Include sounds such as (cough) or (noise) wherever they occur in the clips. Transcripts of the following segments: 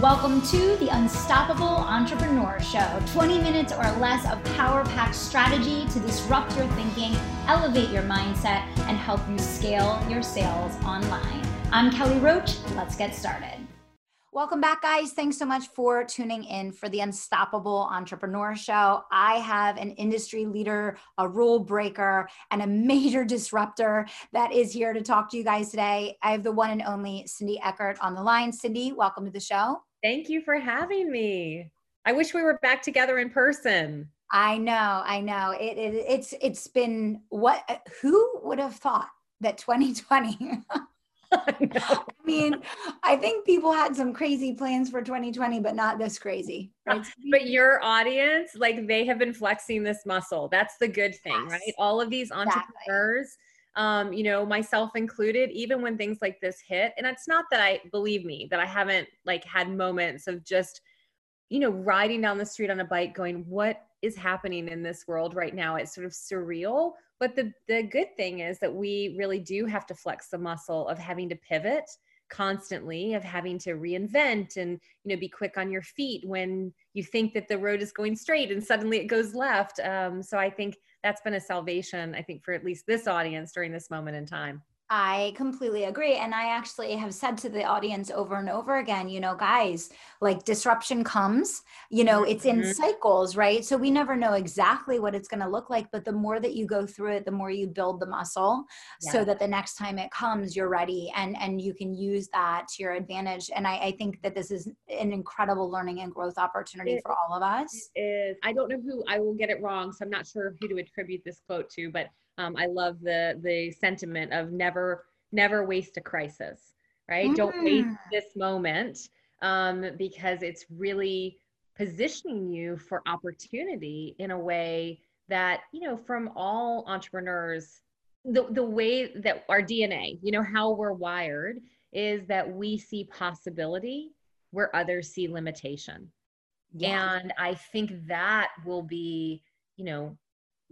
Welcome to the Unstoppable Entrepreneur Show 20 minutes or less of power packed strategy to disrupt your thinking, elevate your mindset, and help you scale your sales online. I'm Kelly Roach. Let's get started. Welcome back, guys. Thanks so much for tuning in for the Unstoppable Entrepreneur Show. I have an industry leader, a rule breaker, and a major (laughs) disruptor that is here to talk to you guys today. I have the one and only Cindy Eckert on the line. Cindy, welcome to the show. Thank you for having me. I wish we were back together in person. I know, I know. It, it it's it's been what who would have thought that 2020 (laughs) (laughs) I mean, I think people had some crazy plans for 2020, but not this crazy. Right? (laughs) But your audience, like they have been flexing this muscle. That's the good thing, yes. right? All of these entrepreneurs, exactly. um, you know, myself included, even when things like this hit, and it's not that I believe me that I haven't like had moments of just, you know, riding down the street on a bike going, what is happening in this world right now? It's sort of surreal but the, the good thing is that we really do have to flex the muscle of having to pivot constantly of having to reinvent and you know be quick on your feet when you think that the road is going straight and suddenly it goes left. Um, so i think that's been a salvation i think for at least this audience during this moment in time I completely agree. And I actually have said to the audience over and over again, you know, guys, like disruption comes, you know, it's in mm-hmm. cycles, right? So we never know exactly what it's going to look like. But the more that you go through it, the more you build the muscle yeah. so that the next time it comes, you're ready and, and you can use that to your advantage. And I, I think that this is an incredible learning and growth opportunity it, for all of us. It is. I don't know who, I will get it wrong. So I'm not sure who to attribute this quote to, but um, I love the the sentiment of never never waste a crisis, right? Mm. Don't waste mm. this moment um, because it's really positioning you for opportunity in a way that you know from all entrepreneurs the, the way that our dna you know how we're wired is that we see possibility where others see limitation yeah. and i think that will be you know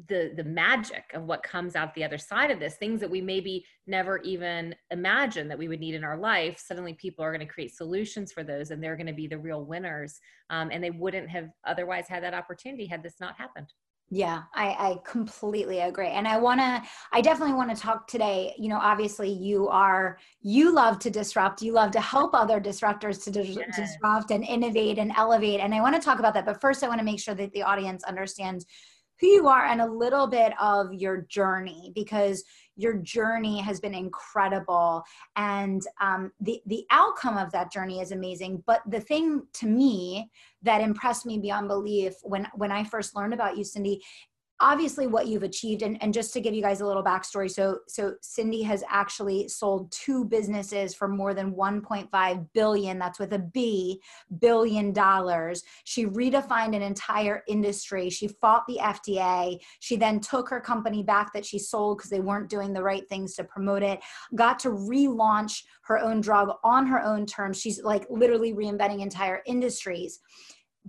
the the magic of what comes out the other side of this things that we maybe never even imagined that we would need in our life suddenly people are going to create solutions for those and they're going to be the real winners um, and they wouldn't have otherwise had that opportunity had this not happened yeah, I, I completely agree. And I want to, I definitely want to talk today. You know, obviously, you are, you love to disrupt, you love to help other disruptors to dis- yes. disrupt and innovate and elevate. And I want to talk about that. But first, I want to make sure that the audience understands who you are and a little bit of your journey because your journey has been incredible. And um, the the outcome of that journey is amazing. But the thing to me that impressed me beyond belief when when i first learned about you cindy obviously what you've achieved and, and just to give you guys a little backstory so so cindy has actually sold two businesses for more than 1.5 billion that's with a b billion dollars. She redefined an entire industry. She fought the fda she then took her company back that she sold because they weren't doing the right things to promote it got to relaunch her own drug on her own terms. She's like literally reinventing entire industries.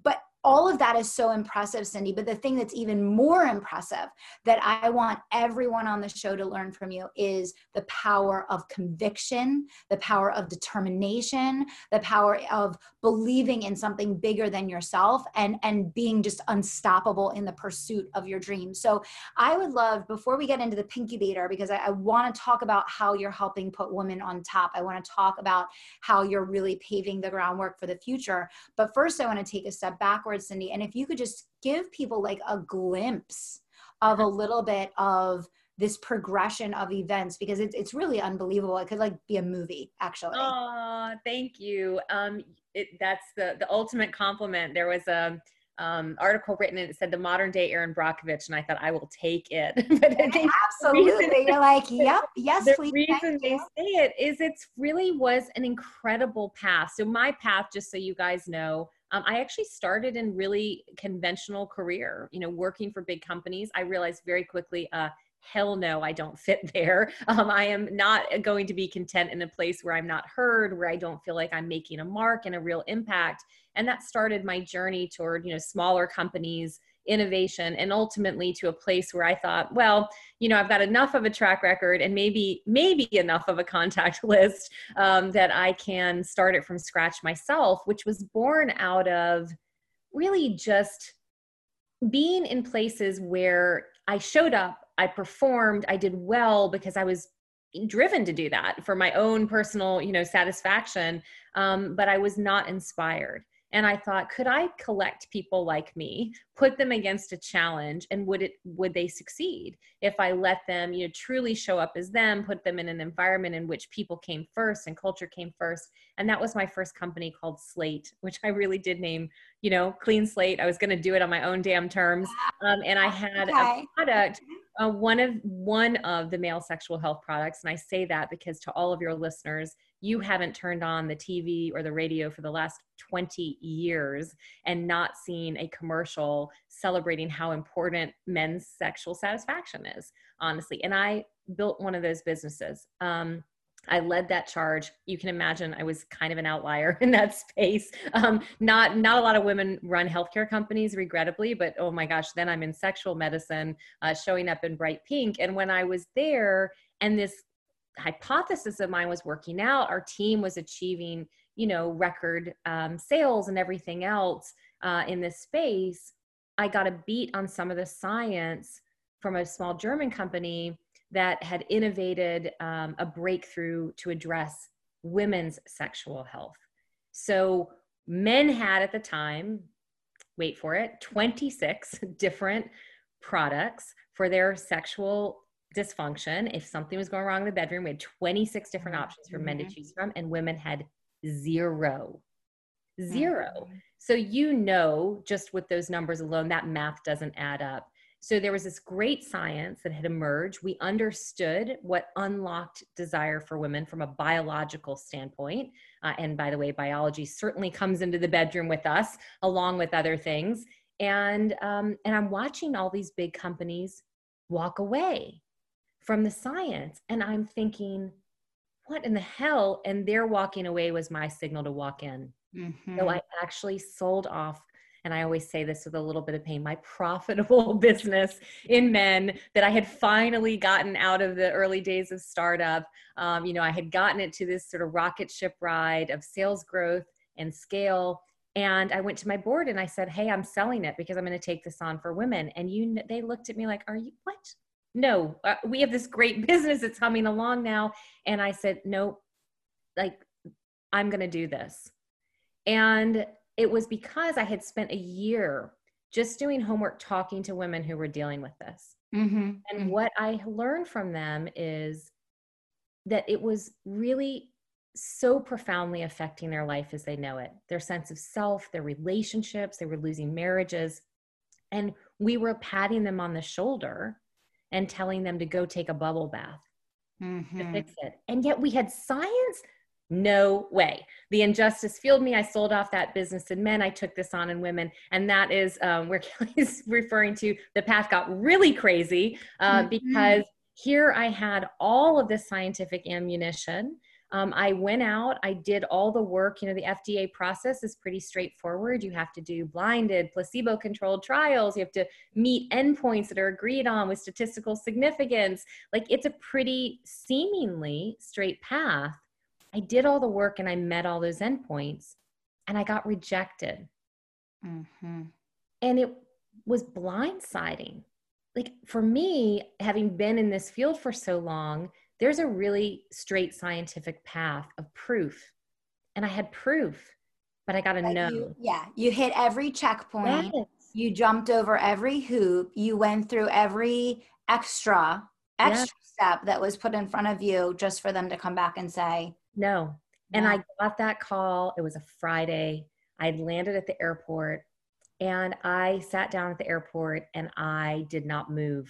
But all of that is so impressive, Cindy. But the thing that's even more impressive that I want everyone on the show to learn from you is the power of conviction, the power of determination, the power of believing in something bigger than yourself and, and being just unstoppable in the pursuit of your dreams. So I would love, before we get into the Pinkubator, because I, I want to talk about how you're helping put women on top. I want to talk about how you're really paving the groundwork for the future. But first, I want to take a step backwards backwards, Cindy. And if you could just give people like a glimpse of a little bit of this progression of events because it's it's really unbelievable. It could like be a movie, actually. Oh, thank you. Um, it, that's the the ultimate compliment. There was a um, article written and it said the modern day Erin Brockovich, and I thought I will take it. (laughs) but Absolutely, reason, you're like, (laughs) yep, yes, the please. The reason they you. say it is it's really was an incredible path. So my path, just so you guys know, um, I actually started in really conventional career, you know, working for big companies. I realized very quickly, uh, hell no, I don't fit (laughs) there. Um, I am not going to be content in a place where I'm not heard, where I don't feel like I'm making a mark and a real impact. And that started my journey toward, you know, smaller companies innovation and ultimately to a place where I thought, well, you know, I've got enough of a track record and maybe, maybe enough of a contact (laughs) list um, that I can start it from scratch myself, which was born out of really just being in places where I showed up, I performed, I did well because I was driven to do that for my own personal, you know, satisfaction. Um, but I was not inspired and i thought could i collect people like me put them against a challenge and would it would they succeed? If i let them you know truly show up as them put them in an environment in which people came first and culture came first. And that was my first company called slate which i really did name you know clean slate. I was going to do it on my own damn terms. Um, and i had okay. a product uh, one of one of the male sexual health products and i say that because to all of your listeners you haven't turned on the TV or the radio for the last 20 years and not seen a commercial celebrating how important men's sexual satisfaction is, honestly. And I built one of those businesses. Um, I led that charge. You can imagine I was kind of an outlier (laughs) in that space. Um, not not a lot of women run healthcare companies, regrettably, but oh my gosh, then I'm in sexual medicine, uh, showing up in bright pink. And when I was there, and this hypothesis of mine was working out our team was achieving you know record um, sales and everything else uh, in this space i got a beat on some of the science from a small german company that had innovated um, a breakthrough to address women's sexual health so men had at the time wait for it 26 (laughs) different products for their sexual dysfunction. If something was going wrong in the bedroom, we had 26 different mm-hmm. options for men to mm-hmm. choose from, and women had zero. 0 mm-hmm. So, you know, just with those numbers alone, that math doesn't add up. So, there was this great science that had emerged. We understood what unlocked desire for women from a biological standpoint. Uh, and by the way, biology certainly comes into the bedroom with us, along with other things. And, um, and I'm watching all these big companies walk away from the science. And I'm thinking, what in the hell? And their walking away was my signal to walk in. Mm-hmm. So I actually sold off and I always say this with a little bit of pain, my (laughs) profitable business in men that I had finally gotten out of the early days of startup. Um, you know, I had gotten it to this sort of rocket ship ride of sales growth and scale. And I went to my board and I said, "Hey, I'm selling it because I'm going to take this on for women." And you, they looked at me like, "Are you what? no, uh, we have this great (laughs) business that's coming along now. And I said, Nope, like, I'm going to do this. And it was because I had spent a year just doing homework, talking to women who were dealing with this. Mm-hmm. And mm-hmm. what I learned from them is that it was really so profoundly affecting their life as they know it their sense of self, their relationships, they were losing marriages. And we were patting them on the shoulder and telling them to go take a bubble bath mm-hmm. to fix it. And yet we had science. No way. The injustice fueled me. I sold off that business in men. I took this on in women. And that is um, where (laughs) Kelly's referring to the path got really crazy uh, mm-hmm. because here I had all of this scientific ammunition um, I went out, I did all the work. You know, the FDA process is pretty straightforward. You have to do blinded, placebo controlled trials. You have to meet endpoints that are agreed on with statistical significance. Like it's a pretty seemingly straight path. I did all the work and I met all those endpoints and I got rejected. Mm-hmm. And it was blindsiding. Like for me, having been in this field for so long, there's a really straight scientific path of proof. And I had proof, but I got to know. You, yeah, you hit every checkpoint. Yes. You jumped over every hoop. You went through every extra extra yes. step that was put in front of you just for them to come back and say no. And I got that call. It was a Friday. I'd landed at the airport and I sat down at the airport and I did not move.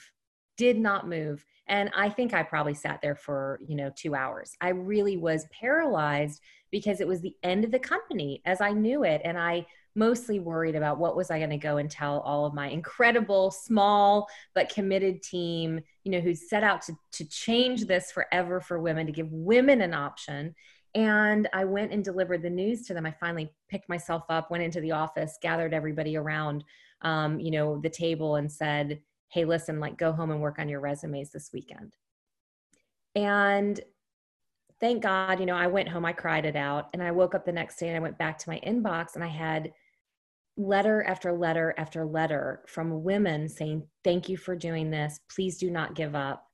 Did not move and i think i probably sat there for you know two hours i really was paralyzed because it was the end of the company as i knew it and i mostly worried about what was i going to go and tell all of my incredible small but committed team you know who set out to, to change this forever for women to give women an option and i went and delivered the news to them i finally picked myself up went into the office gathered everybody around um, you know, the table and said, hey, listen, like go home and work on your resumes this weekend. And thank God, you know, I went home, I cried it out, and I woke up the next day and I went back to my inbox and I had letter after letter after letter from women saying, Thank you for doing this. Please do not give up.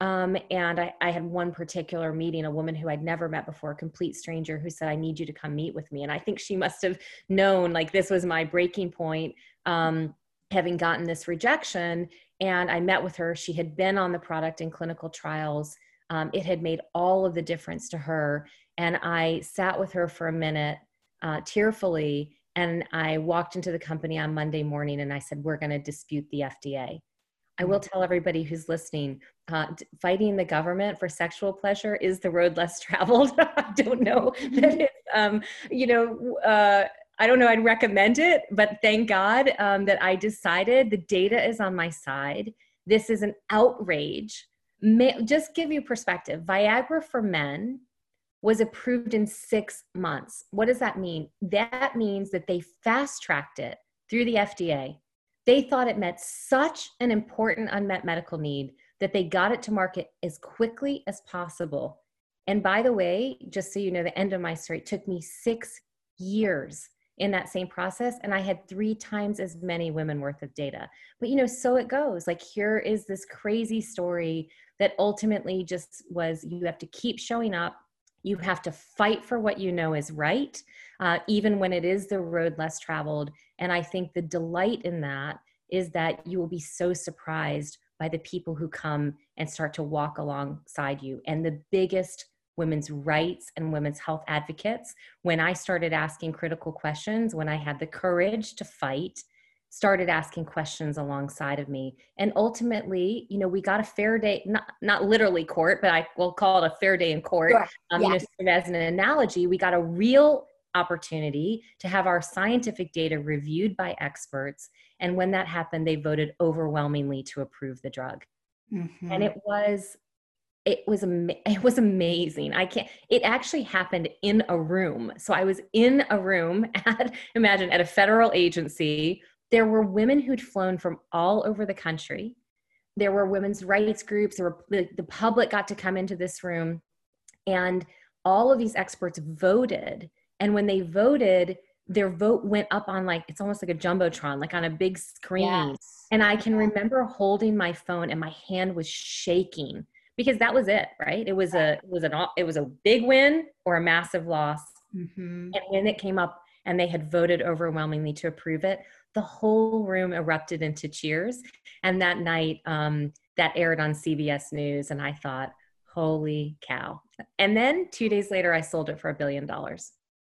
Um, and I, I, had one particular meeting, a woman who I'd never met before, a complete stranger, who said, I need you to come meet with me. And I think she must have known like this was my breaking point, um, having gotten this rejection. And I met with her. She had been on the product in clinical trials. Um, it had made all of the difference to her. And I sat with her for a minute, uh, tearfully, and I walked into the company on Monday morning and I said, We're going to dispute the FDA. I will mm. tell everybody who's listening uh, fighting the government for sexual pleasure is the road less (laughs) traveled. (laughs) I don't know (laughs) that it's, um, you know, uh, I don't know, I'd recommend it, but thank God um, that I decided the data is on my side. This is an outrage. Just give you perspective Viagra for men was approved in six months. What does that mean? That means that they fast tracked it through the FDA. They thought it met such an important unmet medical need that they got it to market as quickly as possible. And by the way, just so you know, the end of my story took me six years in that same process and i had three times as many women worth of data but you know so it goes like here is this crazy story that ultimately just was you have to keep showing up you have to fight for what you know is right, uh, even when it is the road less traveled. And I think the delight in that is that you will be so surprised by the people who come and start to walk alongside you. And the biggest women's rights and women's health advocates, when I started asking critical questions, when I had the courage to fight, started asking questions alongside of me and ultimately you know we got a fair day not not literally court but i will call it a fair day in court sure. um, yeah. you know as an analogy we got a real opportunity to have our scientific data reviewed by experts and when that happened they voted overwhelmingly to approve the drug mm-hmm. and it was it was it was amazing i can't it actually happened in a room so i was in a room (laughs) at imagine at a federal agency there were women who'd flown from all over the country. There were women's rights groups. There were the, the public got to come into this room, and all of these experts voted. And when they voted, their vote went up on like it's almost like a jumbotron, like on a big screen. Yes. And I can remember holding my phone, and my hand was shaking because that was it, right? It was a it was an it was a big win or a massive loss. Mm-hmm. And when it came up, and they had voted overwhelmingly to approve it, the whole room erupted into cheers. And that night, um, that aired on CBS News, and I thought, holy cow. And then two days later, I sold it for a billion dollars.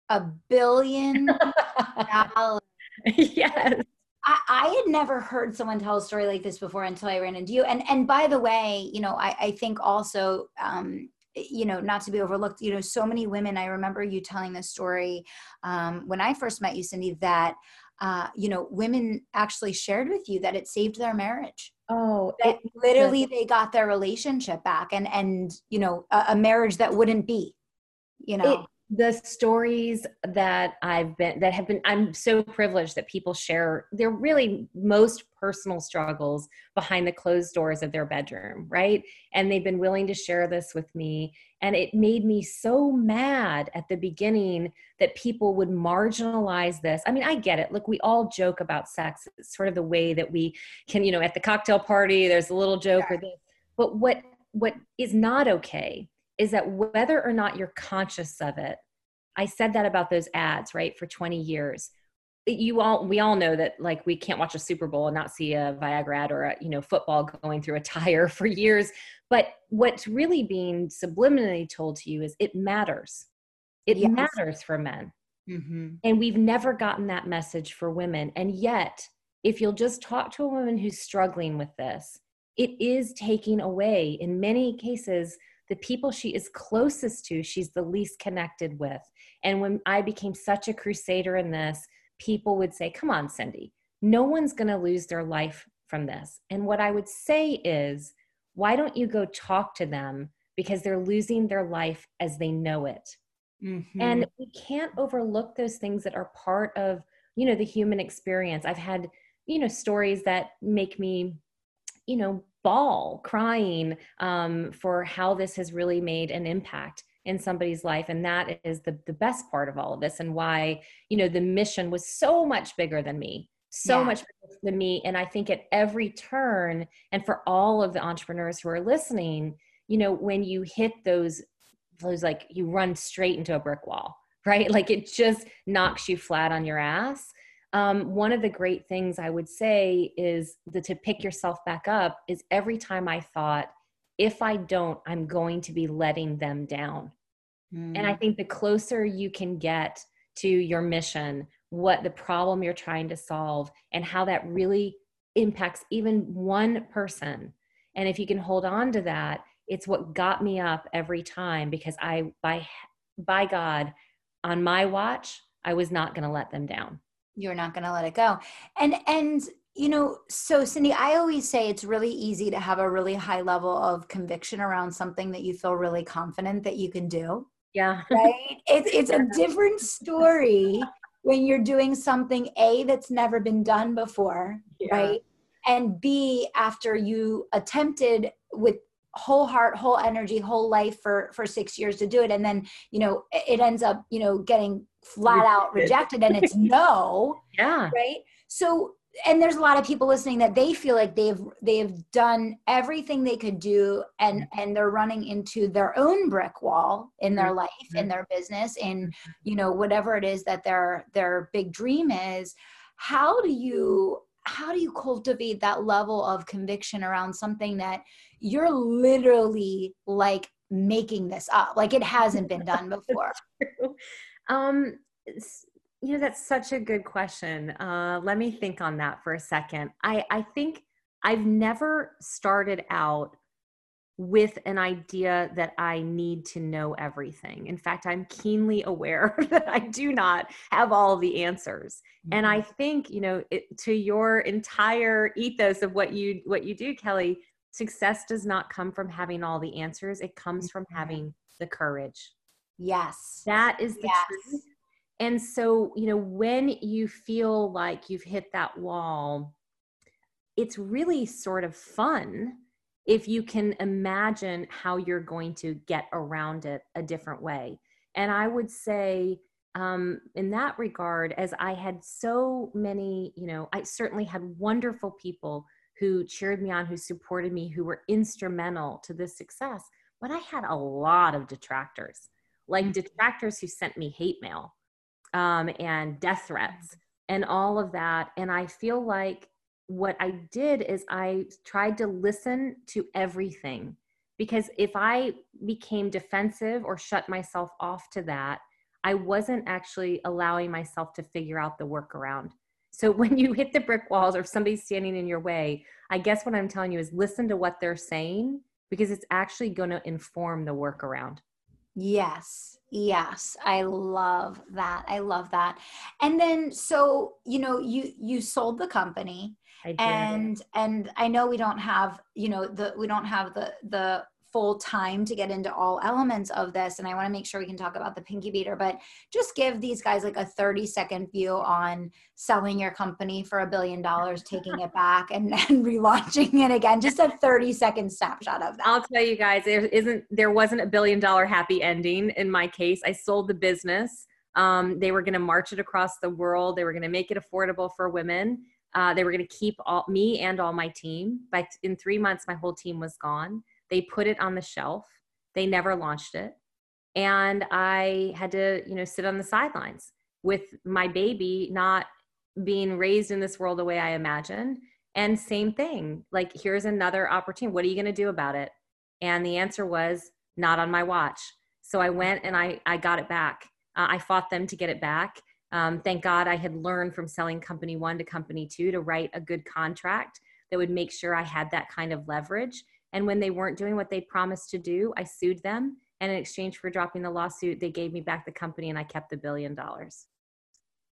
A billion (laughs) dollars. yes. I, I, had never heard someone tell a story like this before until I ran into you. And and by the way, you know, I, I think also um, you know not to be overlooked you know so many women i remember you telling this story um, when i first met you cindy that uh, you know, women actually shared with you that it saved their marriage. Oh, that it, literally they got their relationship back and and you know a, a marriage that wouldn't be, you know. It, the stories that I've been that have been I'm so privileged that people share they're really most personal struggles behind the closed doors of their bedroom, right? And they've been willing to share this with me and it made me so mad at the beginning that people would marginalize this. I mean, I get it. Look, we all joke about sex. It's sort of the way that we can, you know, at the cocktail party there's a little joke yeah. or this. But what what is not okay is that whether or not you're conscious of it, I said that about those ads, right, for 20 years. You all, we all know that like we can't watch a Super Bowl and not see a Viagra ad or a, you know, football going through a tire (laughs) for years. But what's really being subliminally told to you is it matters. It yes. matters for men. Mm-hmm. And we've never gotten that message for women. And yet, if you'll just talk to a woman who's struggling with this, it is taking away, in many cases, the people she is closest to, she's the least connected with. And when I became such a crusader in this, people would say, Come on, Cindy, no one's going to lose their life from this. And what I would say is, why don't you go talk to them because they're losing their life as they know it? Mm-hmm. And we can't overlook those things that are part of, you know, the human experience. I've had you know stories that make me you know bawl crying um, for how this has really made an impact in somebody's life and that is the, the best part of all of this and why you know the mission was so much bigger than me so yeah. much than me and i think at every turn and for all of the entrepreneurs who are listening you know when you hit those those like you run straight into a brick wall right like it just knocks you flat on your ass um, one of the great things i would say is the to pick yourself back up is every time i thought if i don't i'm going to be letting them down mm. and i mm. think the closer you can get to your mission what the problem you're trying to solve and how that really impacts even one person and if you can hold on to that it's what got me up every time because i by by god on my watch i was not going to let them down you're not going to let it go. And and you know so cindy i always say it's really easy to have a really high level of conviction around something that you feel really confident that you can do yeah. right? It's (laughs) it's a different story when you're doing something a that's never been done before yeah. right? And b after you attempted with whole heart whole energy whole life for for six years to do it and then you know it ends up you know getting flat out rejected and it's no (laughs) yeah. right? So and there's a lot of people listening that they feel like they've they've done everything they could do and mm-hmm. and they're running into their own brick wall in their mm-hmm. life in mm-hmm. their business in you know whatever it is that their their big dream is. How do you how do you cultivate that level of conviction around something that you're literally like making this up? Like it hasn't been done before (laughs) um you know, that's such a good question. Uh, let me think on that for a second. I, I think I've never started out with an idea that I need to know everything. In fact, I'm keenly (laughs) aware that I do not have all the answers. Mm-hmm. And I mm-hmm. think, you know, it, to your entire ethos of what you what you do, Kelly, success does not come from having all the answers. It comes from mm-hmm. having the courage. Yes. That is the yes. truth and so, you know, when you feel like you've hit that wall, it's really sort of fun if you can imagine how you're going to get around it a different way. And I would say, um, in that regard, as I had so many, you know, I certainly had wonderful people who cheered me on, who supported me, who were instrumental to this success. But I had a lot of detractors, like mm-hmm. detractors who sent me hate mail um, and death threats and all of that. And I feel like what I did is I tried to listen to everything because if I became defensive or shut myself off to that, I wasn't actually allowing myself to figure out the workaround. So (laughs) when you hit the brick walls or somebody's standing in your way, I guess what I'm telling you is listen to what they're saying because it's actually going to inform the workaround. Yes. Yes. I love that. I love that. And then so, you know, you you sold the company and and I know we don't have, you know, the we don't have the the full time to get into all elements of this and i want to make sure we can talk about the Pinkubator but just give these guys like a 30 second view on selling your company for a billion dollars taking it back and (laughs) then relaunching it again. Just a 30 second snapshot of that. I'll tell you guys there isn't there wasn't a billion dollar happy ending in my case. I sold the business. Um, they were going to march it across the world. They were going to make it affordable for women. Uh, they were going to keep all me and all my team. But in three months my whole team was gone they put it on the shelf. They never launched it. And I had to, you know, sit on the sidelines with my baby not being raised in this world the way I imagined. And same thing, like, here's another opportunity. What are you going to do about it? And the answer was not on my watch. So I went and I, I got it back. Uh, I fought them to get it back. Um, thank God I had learned from selling company one to company two to write a good contract that would make sure I had that kind of leverage. And when they weren't doing what they promised to do, I sued them. And in exchange for dropping the lawsuit, they gave me back the company and I kept the billion dollars.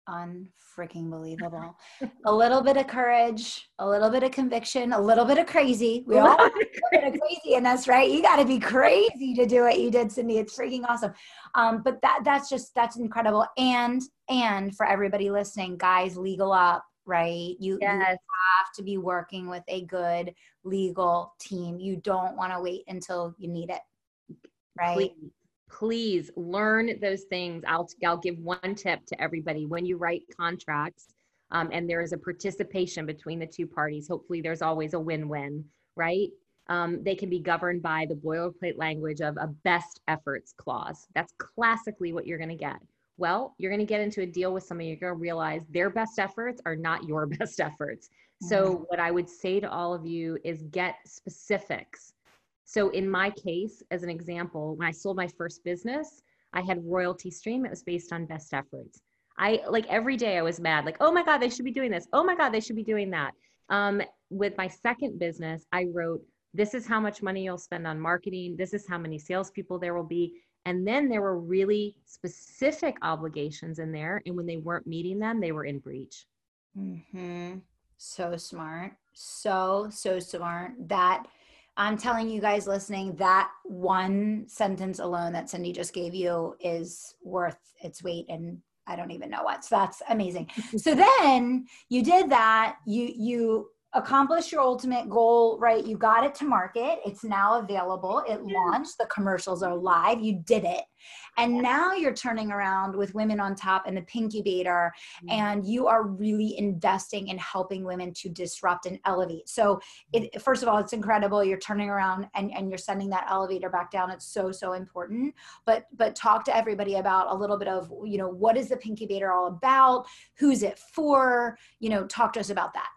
Unfreaking believable. (laughs) a little bit of courage, a little bit of conviction, a little bit of crazy. We all have a (laughs) bit of crazy in us, right? You got to be crazy to do what you did, Cindy. It's freaking awesome. Um, but that that's just that's incredible. And and for everybody listening, guys, legal up right? You, yes. you have to be working with a good legal team. You don't want to wait until you need it, right? Please, please learn those things. I'll, I'll give one tip to everybody. When you write contracts um, and there is a participation between the two parties, hopefully there's always a win-win, right? Um, they can be governed by the boilerplate language of a best efforts clause. That's classically what you're going to get. Well, you're going to get into a deal with somebody, you're going to realize their best efforts are not your (laughs) best efforts. So, mm-hmm. what I would say to all of you is get specifics. So, in my case, as an example, when I sold my first business, I had royalty stream. It was based on best efforts. I like every day I was mad, like, oh my God, they should be doing this. Oh my God, they should be doing that. Um, with my second business, I wrote, this is how much money you'll spend on marketing. This is how many salespeople there will be. And then there were really specific obligations in there. And when they weren't meeting them, they were in breach. Mm-hmm. So smart. So, so smart. That I'm telling you guys listening, that one sentence alone that Cindy just gave you is worth its weight in I don't even know what. So that's amazing. so (laughs) then you did that. You you accomplish your ultimate goal, right? You got it to market. It's now available. It launched. The commercials are live. You did it. And now you're turning around with Women on Top and the Pinkubator, and you are really investing in helping women to disrupt and elevate. So, it, first of all, it's incredible. You're turning around and, and you're sending that elevator back down. It's so, so important. But but talk to everybody about a little bit of, you know, what is the Pinkubator all about? Who's it for? You know, talk to us about that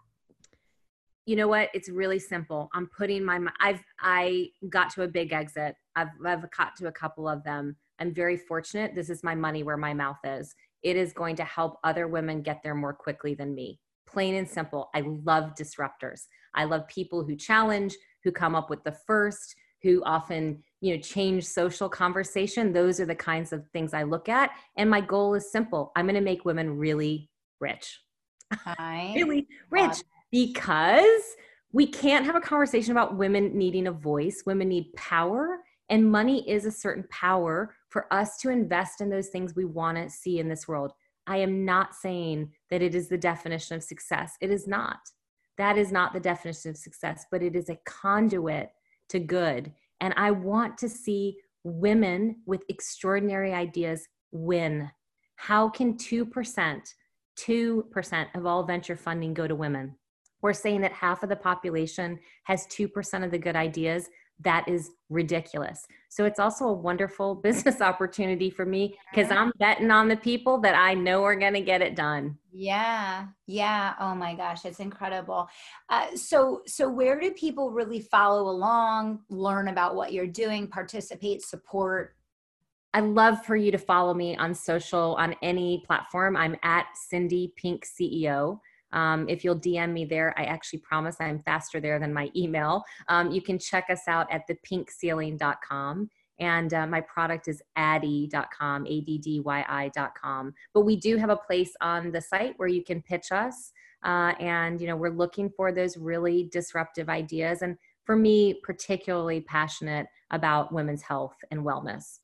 you know what? It's really simple. I'm putting my i've i got to a big exit. I've i've got to a couple of them. I'm very fortunate. This is my money where my mouth is. It is going to help other women get there more quickly than me. Plain and simple. I love disruptors. I love people who challenge who come up with the first who often you know change social conversation. Those are the kinds of things i look at. And my goal is simple. I'm going to make women really rich. (laughs) Really rich because we can't have a conversation about women needing a voice. Women need power, and money is a certain power for us to invest in those things we want to see in this world. I am not saying that it is the definition of success. It is not. That is not the definition of success, but it is a conduit to good. And I want to see women with extraordinary ideas win. How can 2%, 2% of all venture funding go to women? We're saying that half of the population has 2% of the good ideas that is ridiculous. So it's also a wonderful (laughs) business opportunity for me because I'm betting on the people that I know are going to get it done. Yeah. Yeah. Oh my gosh, it's incredible. Uh, so so where do people really follow along, learn about what you're doing, participate, support? I love for you to follow me on social on any platform. I'm at Cindy Pink CEO. Um, if you'll DM me there, I actually promise I'm faster there than my email. Um, you can check us out at thepinkceiling.com. And uh, my product is addyi.com, A D D Y I.com. But we do have a place on the site where you can pitch us. Uh, and, you know, we're looking for those really disruptive ideas. And for me, particularly passionate about women's health and wellness.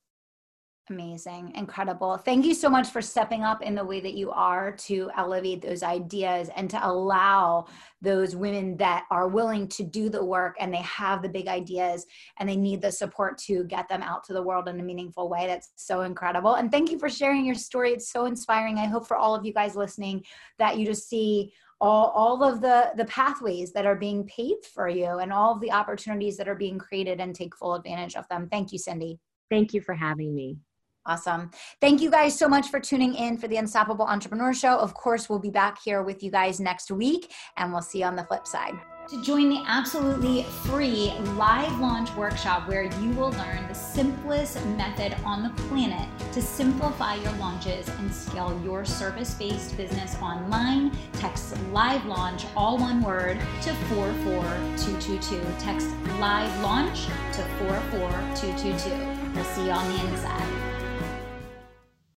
Amazing, incredible. Thank you so much for stepping up in the way that you are to elevate those ideas and to allow those women that are willing to do the work and they have the big ideas and they need the support to get them out to the world in a meaningful way. That's so incredible. And thank you for sharing your story. It's so inspiring. I hope for all of you guys listening that you just see all, all of the, the pathways that are being paved for you and all of the opportunities that are being created and take full advantage of them. Thank you, Cindy. Thank you for having me. Awesome. Thank you guys so much for tuning in for the Unstoppable Entrepreneur Show. Of course, we'll be back here with you guys next week, and we'll see you on the flip side. To join the absolutely free live launch workshop where you will learn the simplest method on the planet to simplify your launches and scale your service based business online, text live launch, all one word, to 44222. Text live launch to 44222. We'll see you on the inside.